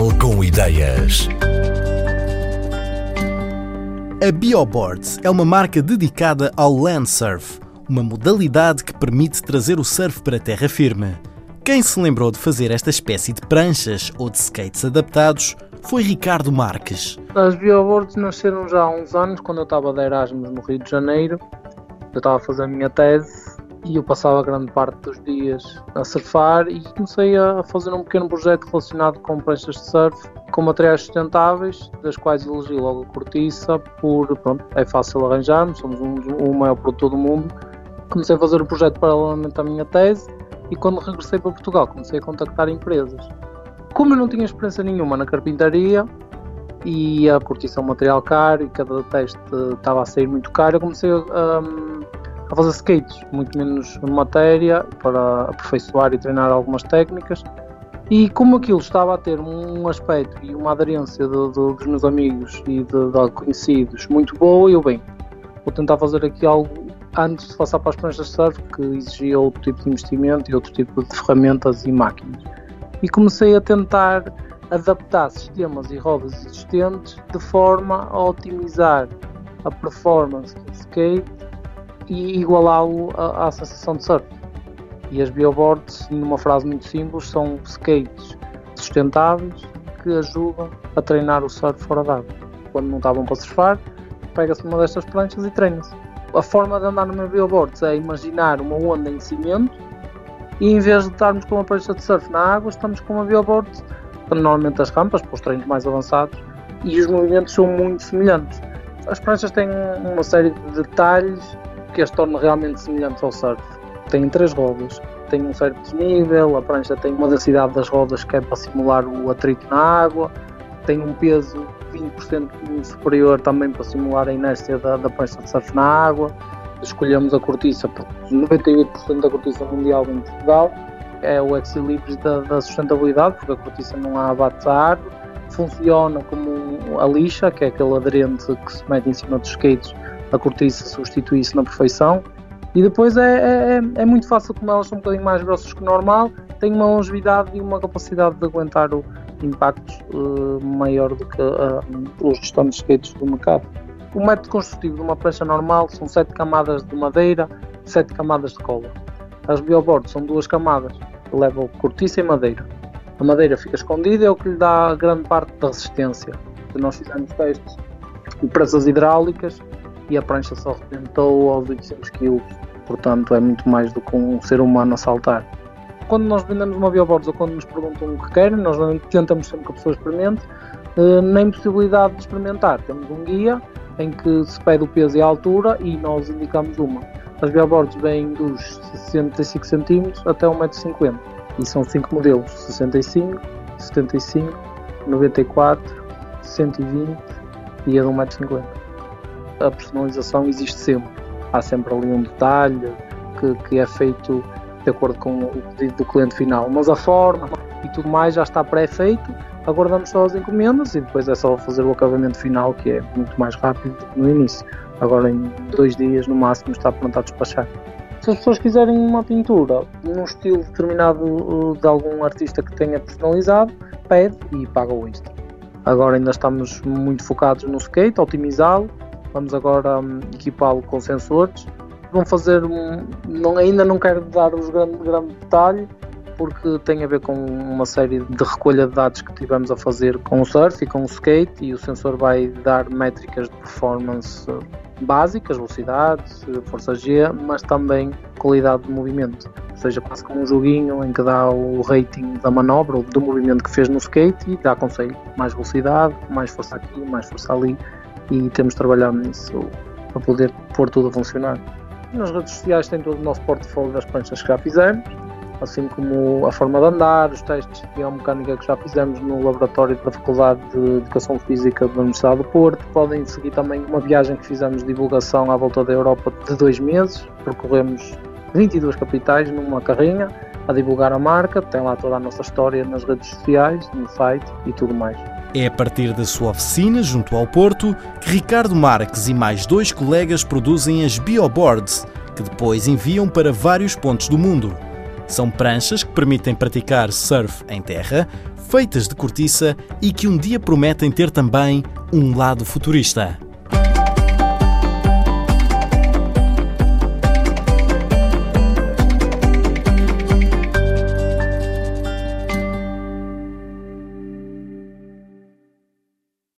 Portugal com ideias. A BioBoards é uma marca dedicada ao landsurf, uma modalidade que permite trazer o surf para terra firme. Quem se lembrou de fazer esta espécie de pranchas ou de skates adaptados foi Ricardo Marques. As BioBoards nasceram já há uns anos, quando eu estava de Erasmus no Rio de Janeiro. Eu estava a fazer a minha tese e eu passava grande parte dos dias a surfar e comecei a fazer um pequeno projeto relacionado com pranchas de surf com materiais sustentáveis, das quais elegi logo a cortiça, por pronto, é fácil arranjarmos, somos um, o maior produtor do mundo. Comecei a fazer o projeto paralelamente à minha tese e quando regressei para Portugal comecei a contactar empresas. Como eu não tinha experiência nenhuma na carpintaria e a cortiça é um material caro e cada teste estava a sair muito caro, eu comecei a, a fazer skates, muito menos matéria, para aperfeiçoar e treinar algumas técnicas. E como aquilo estava a ter um aspecto e uma aderência de, de, dos meus amigos e de, de conhecidos muito boa, eu bem, vou tentar fazer aqui algo antes de passar para as pranchas de surf que exigia outro tipo de investimento e outro tipo de ferramentas e máquinas. E comecei a tentar adaptar sistemas e rodas existentes de forma a otimizar a performance do skate e igualá-lo à, à sensação de surf. E as bioboards, numa frase muito simples, são skates sustentáveis que ajudam a treinar o surf fora d'água. Quando não estavam para surfar, pega-se uma destas pranchas e treina-se. A forma de andar numa bioboard é imaginar uma onda em cimento e em vez de estarmos com uma prancha de surf na água, estamos com uma bioboard, normalmente as rampas, para os treinos mais avançados, e os movimentos são muito semelhantes. As pranchas têm uma série de detalhes que as torna realmente semelhantes ao surf. Tem três rodas, tem um certo desnível, a prancha tem uma densidade das rodas que é para simular o atrito na água, tem um peso 20% superior também para simular a inércia da, da prancha de surf na água. Escolhemos a cortiça, 98% da cortiça mundial em Portugal, é o equilíbrio da, da, sustentabilidade, porque a cortiça não há abates à árvore, funciona como a lixa, que é aquele aderente que se mete em cima dos skates a cortiça substitui-se na perfeição. E depois é, é, é, é, muito fácil, como elas são um bocadinho mais grossas que normal, tem uma longevidade e uma capacidade de aguentar o impactos uh, maior do que uh, os restantes skates do mercado. O método construtivo de uma prancha normal são sete camadas de madeira, sete camadas de cola. As bioboards são duas camadas, levam cortiça e madeira. A madeira fica escondida, é o que lhe dá grande parte da resistência. Nós fizemos testes de pressas hidráulicas e a prancha só rebentou aos 800 kg, portanto é muito mais do que um ser humano a saltar. Quando nós vendemos uma bioboard ou quando nos perguntam o que querem, nós tentamos sempre que a pessoa experimente, eh, na impossibilidade de experimentar. Temos um guia em que se pede o peso e a altura e nós indicamos uma. As bioboards vêm dos 65 cm até 1,50m e são 5 modelos: 65, 75, 94, 120 e a de 1,50m a personalização existe sempre. Há sempre ali um detalhe que, que é feito de acordo com o pedido do cliente final, mas a forma e tudo mais já está pré-feito. Aguardamos só as encomendas e depois é só fazer o acabamento final, que é muito mais rápido do que no início. Agora, em dois dias no máximo, está pronto a despachar. Se as pessoas quiserem uma pintura num estilo determinado uh, de algum artista que tenha personalizado, pede e paga o extra. Agora ainda estamos muito focados no skate, otimizá-lo Vamos agora um, equipá-lo com sensores. Vão fazer um, não, ainda não quero dar os grande, grande detalhe porque tem a ver com uma série de recolha de dados que tivemos a fazer com o surf e com o skate e o sensor vai dar métricas de performance básicas, velocidade, força G, mas também qualidade de movimento. Ou seja, quase como um joguinho em que dá o rating da manobra ou do movimento que fez no skate e dá conselho. Mais velocidade, mais força aqui, mais força ali e temos trabalhado nisso para poder pôr tudo a funcionar. Nas redes sociais tem todo o nosso portfólio das pranchas que já fizemos, assim como a forma de andar, os testes de biomecânica que já fizemos no laboratório da Faculdade de Educação Física da Universidade do Porto. Podem seguir também uma viagem que fizemos de divulgação à volta da Europa de dois meses. Percorremos 22 capitais numa carrinha a divulgar a marca. Tem lá toda a nossa história nas redes sociais, no site e tudo mais. É a partir da sua oficina, junto ao Porto, que Ricardo Marques e mais dois colegas produzem as bioboards, que depois enviam para vários pontos do mundo. São pranchas que permitem praticar surf em terra, feitas de cortiça e que um dia prometem ter também um lado futurista.